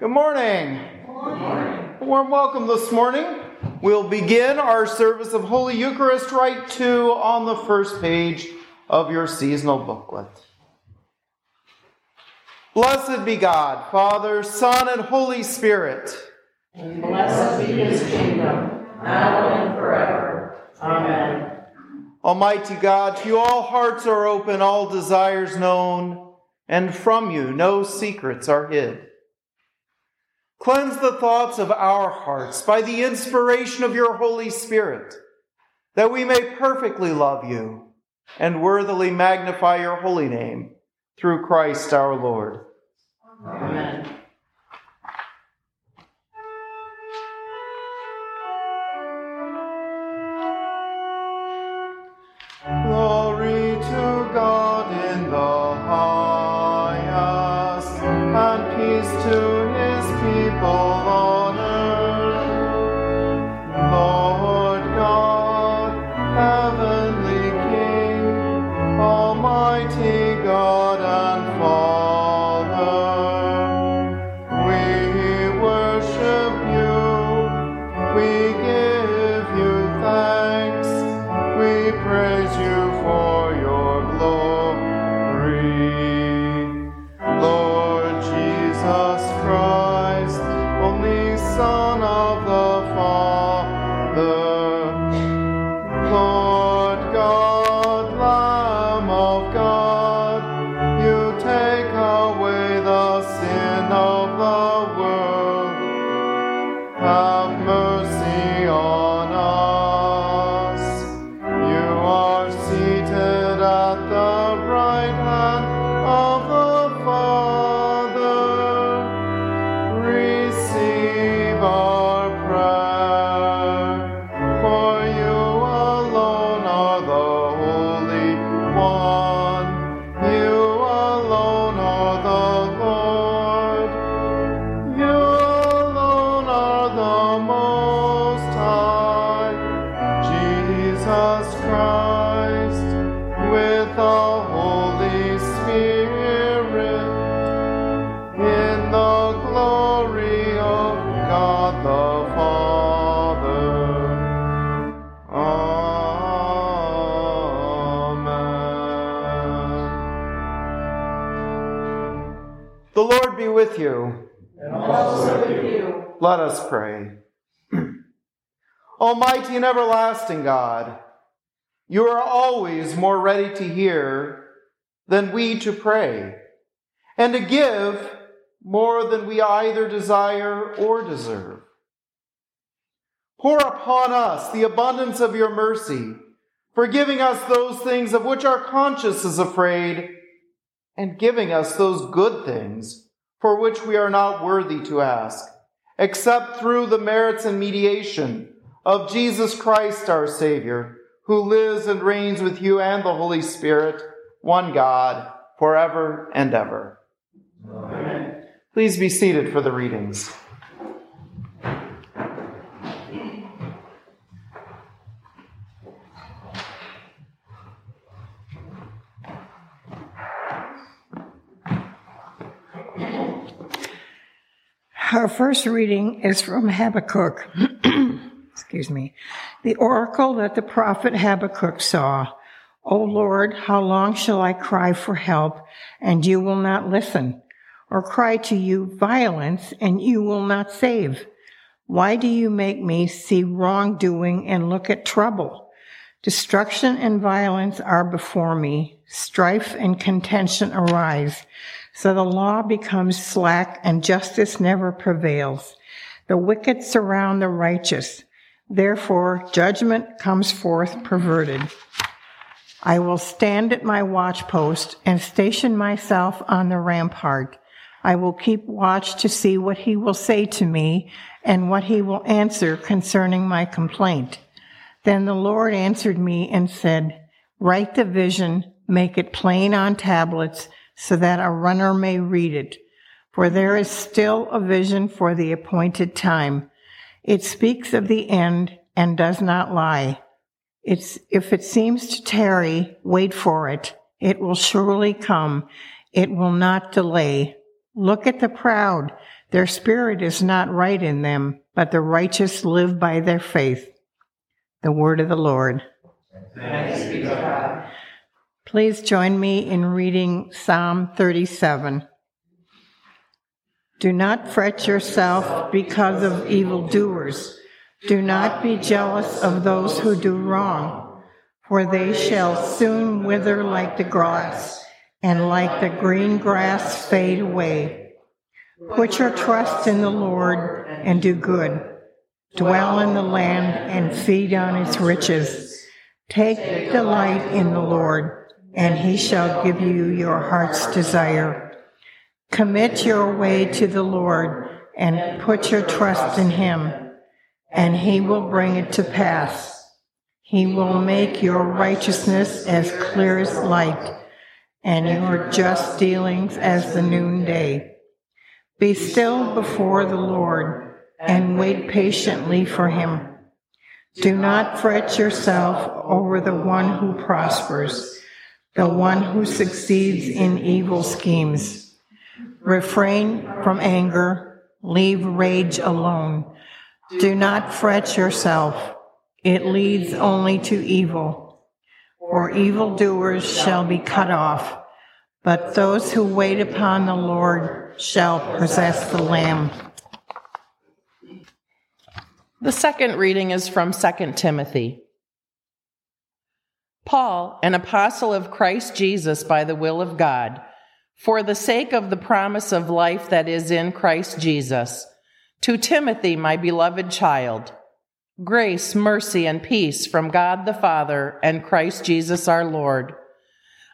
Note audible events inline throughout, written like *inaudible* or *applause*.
Good morning. Good morning. A warm welcome this morning. We'll begin our service of Holy Eucharist Rite Two on the first page of your seasonal booklet. Blessed be God, Father, Son, and Holy Spirit. And blessed be his kingdom, now and forever. Amen. Almighty God, to you all hearts are open, all desires known, and from you no secrets are hid. Cleanse the thoughts of our hearts by the inspiration of your Holy Spirit, that we may perfectly love you and worthily magnify your holy name through Christ our Lord. Amen. Only Son of the Let us pray. *clears throat* Almighty and everlasting God, you are always more ready to hear than we to pray, and to give more than we either desire or deserve. Pour upon us the abundance of your mercy, forgiving us those things of which our conscience is afraid, and giving us those good things for which we are not worthy to ask, except through the merits and mediation of Jesus Christ our Savior, who lives and reigns with you and the Holy Spirit, one God, forever and ever. Amen. Please be seated for the readings. Our first reading is from Habakkuk. *clears throat* Excuse me. The oracle that the prophet Habakkuk saw. O Lord, how long shall I cry for help, and you will not listen? Or cry to you violence, and you will not save? Why do you make me see wrongdoing and look at trouble? Destruction and violence are before me. Strife and contention arise. So the law becomes slack and justice never prevails. The wicked surround the righteous. Therefore, judgment comes forth perverted. I will stand at my watchpost and station myself on the rampart. I will keep watch to see what he will say to me and what he will answer concerning my complaint. Then the Lord answered me and said, Write the vision, make it plain on tablets, so that a runner may read it. For there is still a vision for the appointed time. It speaks of the end and does not lie. It's, if it seems to tarry, wait for it. It will surely come. It will not delay. Look at the proud. Their spirit is not right in them, but the righteous live by their faith. The word of the Lord. Thanks be to God. Please join me in reading Psalm 37. Do not fret yourself because of evildoers. Do not be jealous of those who do wrong, for they shall soon wither like the grass, and like the green grass fade away. Put your trust in the Lord and do good. Dwell in the land and feed on its riches. Take delight in the Lord, and he shall give you your heart's desire. Commit your way to the Lord and put your trust in him, and he will bring it to pass. He will make your righteousness as clear as light, and your just dealings as the noonday. Be still before the Lord and wait patiently for him. Do not fret yourself over the one who prospers, the one who succeeds in evil schemes. Refrain from anger, leave rage alone. Do not fret yourself, it leads only to evil. For evildoers shall be cut off, but those who wait upon the Lord shall possess the Lamb. The second reading is from 2 Timothy. Paul, an apostle of Christ Jesus by the will of God, for the sake of the promise of life that is in Christ Jesus, to Timothy, my beloved child, grace, mercy, and peace from God the Father and Christ Jesus our Lord.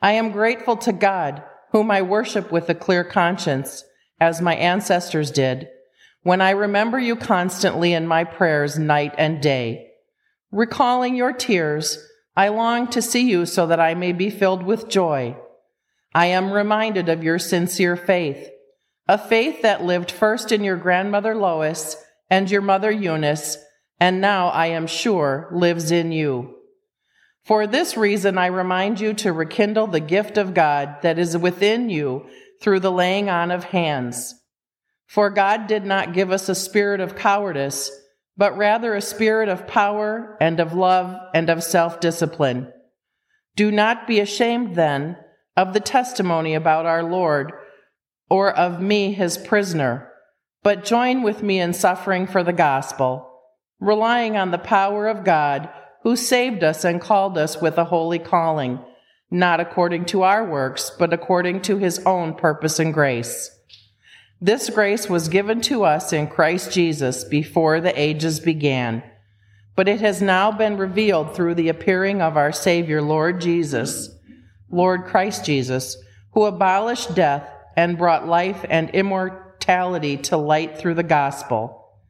I am grateful to God, whom I worship with a clear conscience, as my ancestors did, when I remember you constantly in my prayers night and day. Recalling your tears, I long to see you so that I may be filled with joy. I am reminded of your sincere faith, a faith that lived first in your grandmother Lois and your mother Eunice, and now I am sure lives in you. For this reason, I remind you to rekindle the gift of God that is within you through the laying on of hands. For God did not give us a spirit of cowardice, but rather a spirit of power and of love and of self discipline. Do not be ashamed then of the testimony about our Lord, or of me, his prisoner, but join with me in suffering for the gospel, relying on the power of God who saved us and called us with a holy calling, not according to our works, but according to his own purpose and grace. This grace was given to us in Christ Jesus before the ages began, but it has now been revealed through the appearing of our Savior, Lord Jesus Lord Christ Jesus, who abolished death and brought life and immortality to light through the gospel.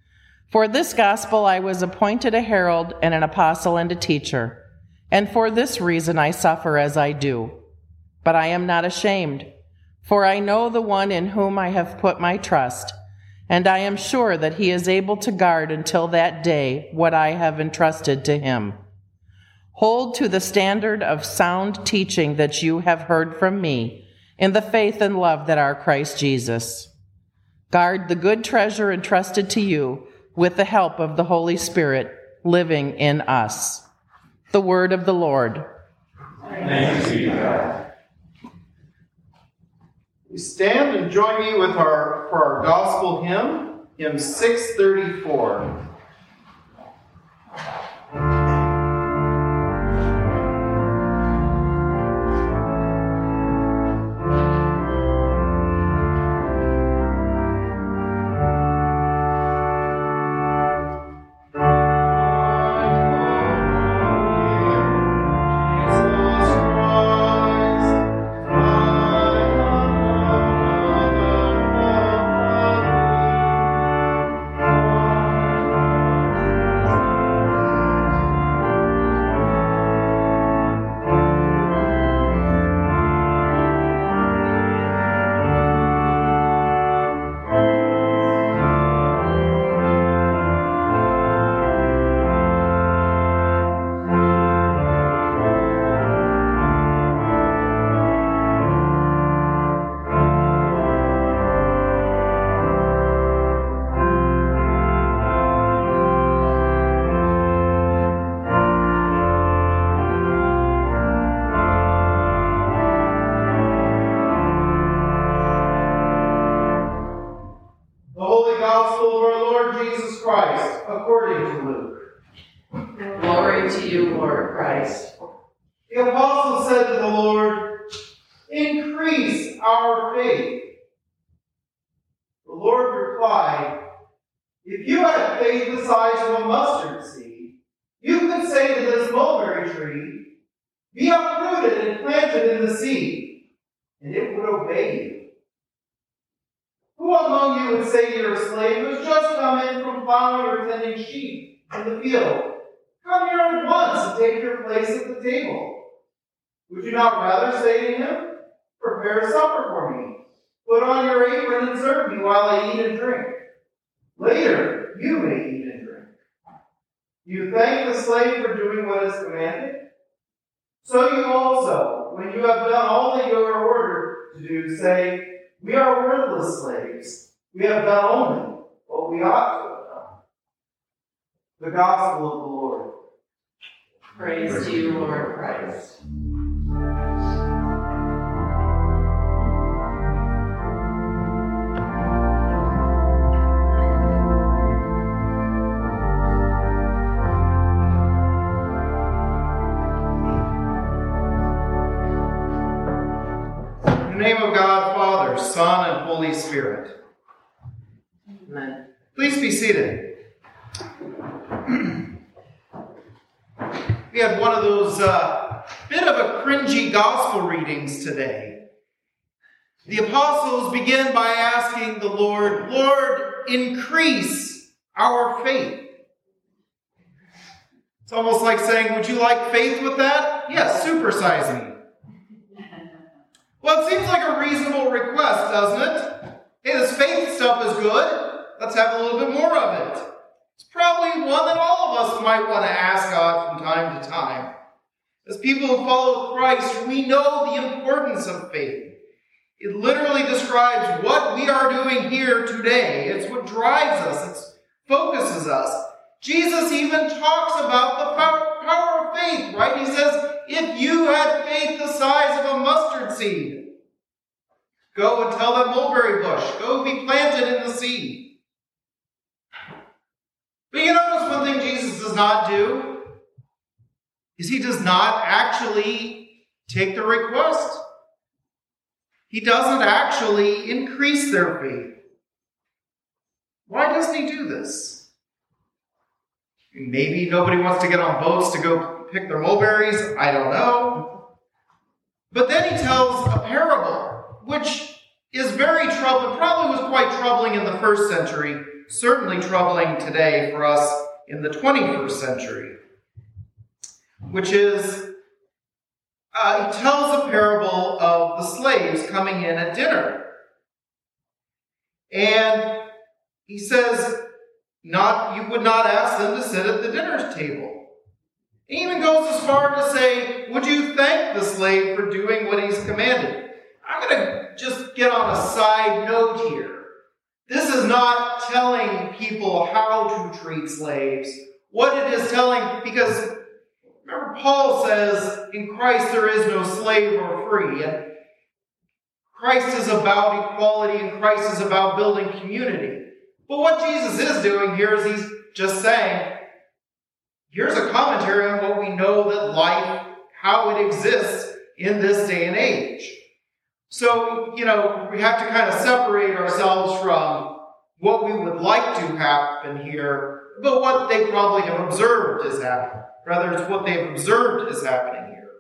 For this gospel I was appointed a herald and an apostle and a teacher, and for this reason I suffer as I do. But I am not ashamed, for I know the one in whom I have put my trust, and I am sure that he is able to guard until that day what I have entrusted to him. Hold to the standard of sound teaching that you have heard from me in the faith and love that are Christ Jesus. Guard the good treasure entrusted to you with the help of the Holy Spirit living in us. The word of the Lord. Thanks be God. Stand and join me with our for our gospel hymn, hymn 634. Size of a mustard seed, you could say to this mulberry tree, Be uprooted and planted in the sea, and it would obey you. Who among you would say to your slave who has just come in from plowing or tending sheep in the field, Come here at once and take your place at the table? Would you not rather say to him, Prepare supper for me, put on your apron and serve me while I eat and drink? Later, you may eat. You thank the slave for doing what is commanded? So you also, when you have done all that you are ordered to do, say, we are worthless slaves. We have done only what we ought to have done. The Gospel of the Lord. Praise to you, Lord Christ. Holy Spirit. Amen. Please be seated. we had one of those uh, bit of a cringy gospel readings today. The apostles begin by asking the Lord, Lord, increase our faith. It's almost like saying, Would you like faith with that? Yes, supersize me. Well, it seems like a reasonable request, doesn't it? Hey, this faith stuff is good. Let's have a little bit more of it. It's probably one that all of us might want to ask God from time to time. As people who follow Christ, we know the importance of faith. It literally describes what we are doing here today. It's what drives us, it focuses us. Jesus even talks about the power, power of faith, right? He says, if you had faith the size of a mustard seed, go and tell that mulberry bush, go be planted in the sea. But you notice one thing Jesus does not do is he does not actually take the request. He doesn't actually increase their faith. Why doesn't he do this? Maybe nobody wants to get on boats to go pick their mulberries. I don't know. But then he tells a parable, which is very troubling, probably was quite troubling in the first century, certainly troubling today for us in the 21st century, which is uh, he tells a parable of the slaves coming in at dinner. And he says, not you would not ask them to sit at the dinner table. He even goes as far to say, Would you thank the slave for doing what he's commanded? I'm going to just get on a side note here. This is not telling people how to treat slaves. What it is telling, because remember, Paul says, In Christ there is no slave or free. And Christ is about equality and Christ is about building community. But what Jesus is doing here is he's just saying, here's a commentary on what we know that life, how it exists in this day and age. So, you know, we have to kind of separate ourselves from what we would like to happen here, but what they probably have observed is happening. Rather, it's what they've observed is happening here.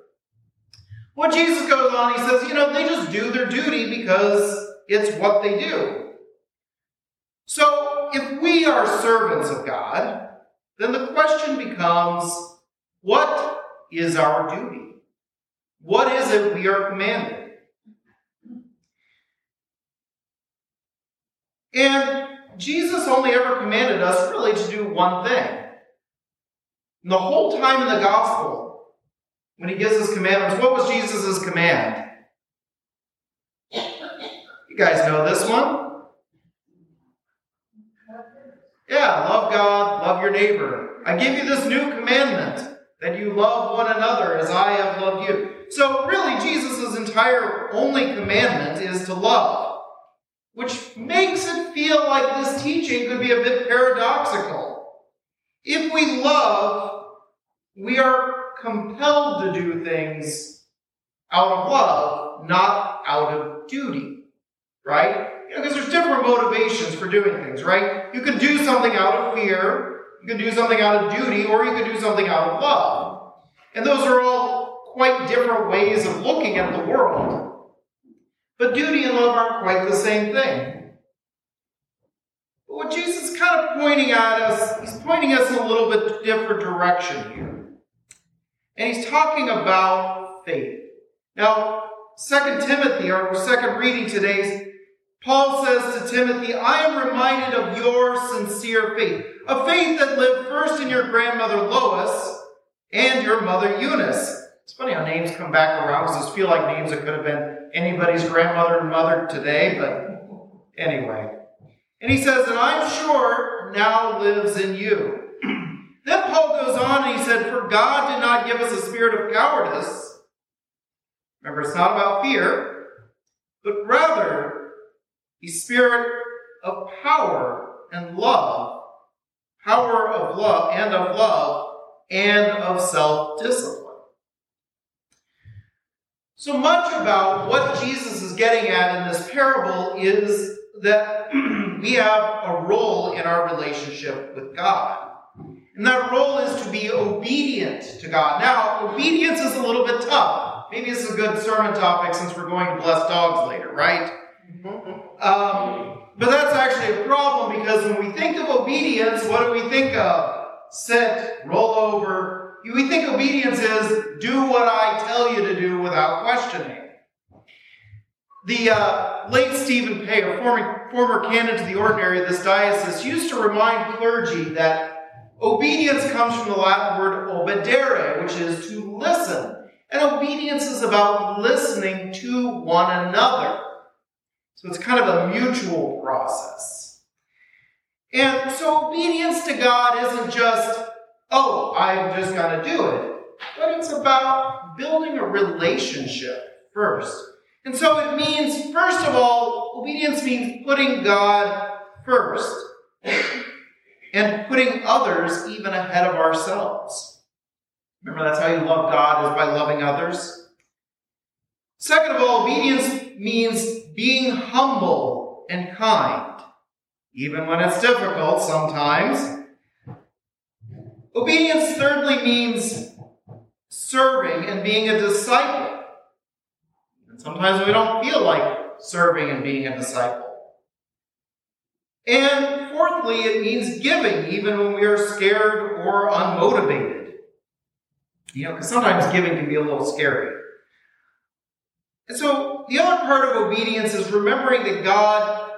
When Jesus goes on, he says, you know, they just do their duty because it's what they do. So, if we are servants of God, then the question becomes what is our duty? What is it we are commanded? And Jesus only ever commanded us really to do one thing. And the whole time in the gospel, when he gives his commandments, what was Jesus' command? You guys know this one? Yeah, love God, love your neighbor. I give you this new commandment that you love one another as I have loved you. So, really, Jesus' entire only commandment is to love. which makes it feel like this teaching could be a bit paradoxical. If we love, we are compelled to do things out of love, not out of duty, right? Because there's different motivations for doing things, right? You can do something out of fear, you can do something out of duty, or you can do something out of love. And those are all quite different ways of looking at the world. But duty and love aren't quite the same thing. But what Jesus is kind of pointing at us, he's pointing us in a little bit different direction here. And he's talking about faith. Now, Second Timothy, our second reading today, Paul says to Timothy, I am reminded of your sincere faith, a faith that lived first in your grandmother Lois and your mother Eunice. It's funny how names come back around because those feel like names that could have been anybody's grandmother and mother today, but anyway. And he says, and I'm sure now lives in you. *clears throat* then Paul goes on and he said, For God did not give us a spirit of cowardice. Remember, it's not about fear, but rather a spirit of power and love, power of love and of love and of self-discipline. So much about what Jesus is getting at in this parable is that *clears throat* we have a role in our relationship with God. And that role is to be obedient to God. Now, obedience is a little bit tough. Maybe is a good sermon topic since we're going to bless dogs later, right? Um, but that's actually a problem because when we think of obedience, what do we think of? Sit, roll over, we think obedience is do what I tell you to do without questioning. The uh, late Stephen Pay, a former, former canon to the ordinary of this diocese, used to remind clergy that obedience comes from the Latin word obedere, which is to listen. And obedience is about listening to one another. So it's kind of a mutual process. And so obedience to God isn't just oh, I'm just going to do it. But it's about building a relationship first. And so it means, first of all, obedience means putting God first and putting others even ahead of ourselves. Remember, that's how you love God, is by loving others. Second of all, obedience means being humble and kind, even when it's difficult sometimes. Obedience, thirdly, means serving and being a disciple. And sometimes we don't feel like serving and being a disciple. And fourthly, it means giving, even when we are scared or unmotivated. You know, because sometimes giving can be a little scary. And so the other part of obedience is remembering that God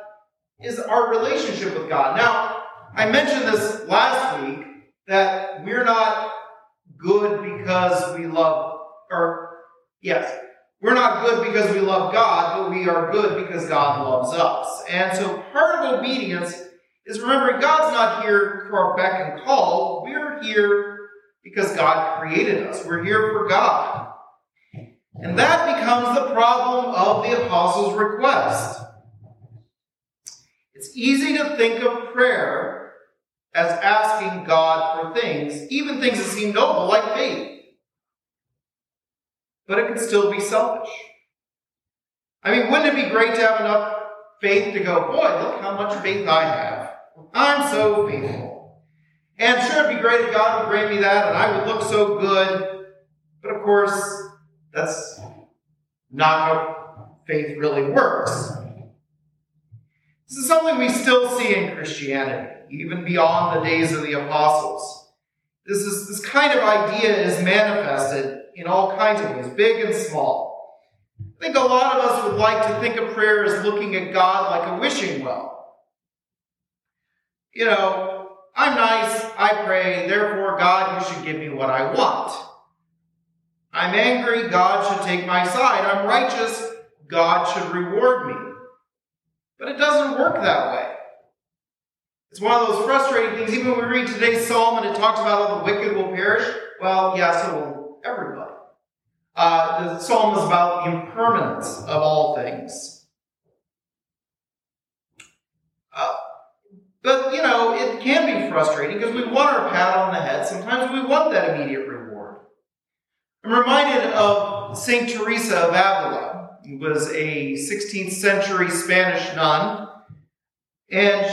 is our relationship with God. Now, I mentioned this last week, that we're not good because we love, or yes, we're not good because we love God, but we are good because God loves us. And so part of obedience is remembering God's not here for our beck and call. We're here because God created us. We're here for God. And that becomes the problem of the apostles' request. It's easy to think of prayer as asking God for things, even things that seem noble, like faith. But it can still be selfish. I mean, wouldn't it be great to have enough faith to go, boy, look how much faith I have. I'm so faithful. And sure, it'd be great if God would grant me that and I would look so good. But of course, that's not how faith really works. This is something we still see in Christianity even beyond the days of the apostles. This is this kind of idea is manifested in all kinds of ways, big and small. I think a lot of us would like to think of prayer as looking at God like a wishing well. You know, I'm nice, I pray, therefore, God, you should give me what I want. I'm angry, God should take my side. I'm righteous, God should reward me. But it doesn't work that way. It's one of those frustrating things. Even when we read today's psalm and it talks about how the wicked will perish, well, yes, it will everybody. Uh, the psalm is about the impermanence of all things. Uh, but, you know, it can be frustrating because we want our pat on the head. Sometimes we want that immediate reward. I'm reminded of St. Teresa of Avila, who was a 16th century Spanish nun. And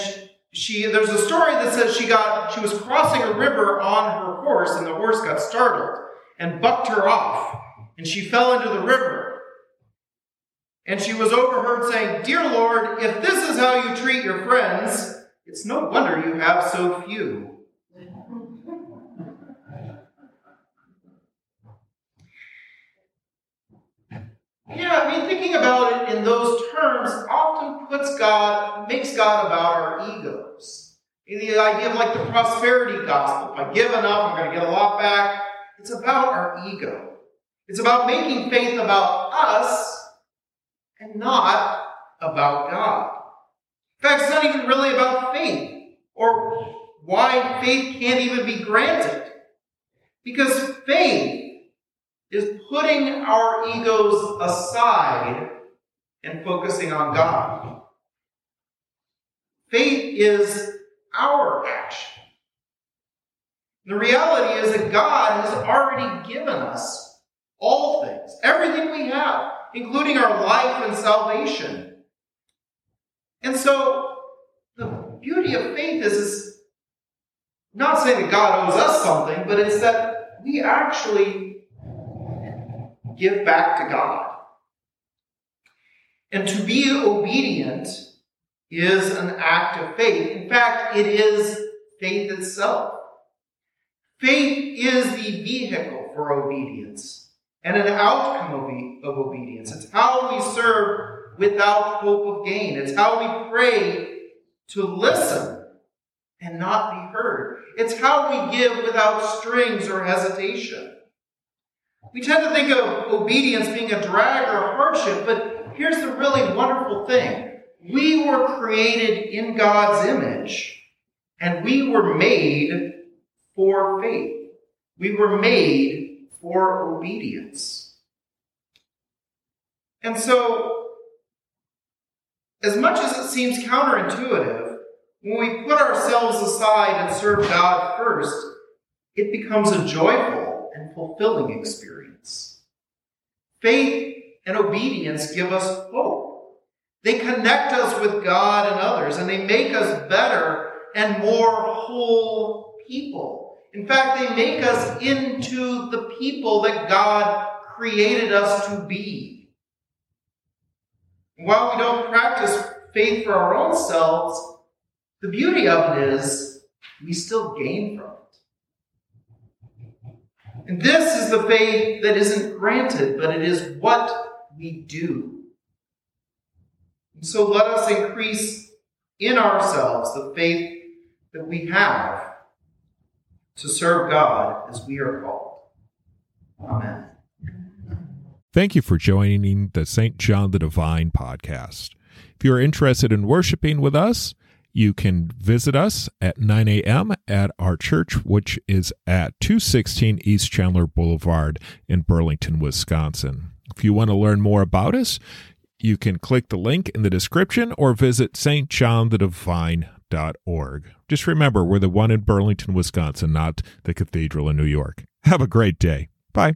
she, there's a story that says she got, she was crossing a river on her horse and the horse got startled and bucked her off and she fell into the river. And she was overheard saying, Dear Lord, if this is how you treat your friends, it's no wonder you have so few. Yeah, I mean, thinking about it in those terms often puts God, makes God about our egos. The idea of like the prosperity gospel. If I give enough, I'm going to get a lot back. It's about our ego. It's about making faith about us and not about God. In fact, it's not even really about faith or why faith can't even be granted. Because faith is putting our egos aside and focusing on God. Faith is our action. The reality is that God has already given us all things, everything we have, including our life and salvation. And so, the beauty of faith is, is not saying that God owes us something, but it's that we actually give back to God. And to be obedient is an act of faith. In fact, it is faith itself. Faith is the vehicle for obedience and an outcome of, obedience. It's how we serve without hope of gain. It's how we pray to listen and not be heard. It's how we give without strings or hesitation. We tend to think of obedience being a drag or a hardship, but here's the really wonderful thing. We were created in God's image, and we were made for faith. We were made for obedience. And so, as much as it seems counterintuitive, when we put ourselves aside and serve God first, it becomes a joyful and fulfilling experience. Faith and obedience give us hope. They connect us with God and others, and they make us better and more whole people. In fact, they make us into the people that God created us to be. While we don't practice faith for our own selves, the beauty of it is we still gain from it. And this is the faith that isn't granted, but it is what we do. And so let us increase in ourselves the faith that we have to serve God as we are called. Amen. Thank you for joining the St. John the Divine podcast. If you are interested in worshiping with us, you can visit us at 9 a.m. at our church, which is at 216 East Chandler Boulevard in Burlington, Wisconsin. If you want to learn more about us, you can click the link in the description or visit stjohnthedivine.org. Just remember, we're the one in Burlington, Wisconsin, not the cathedral in New York. Have a great day. Bye.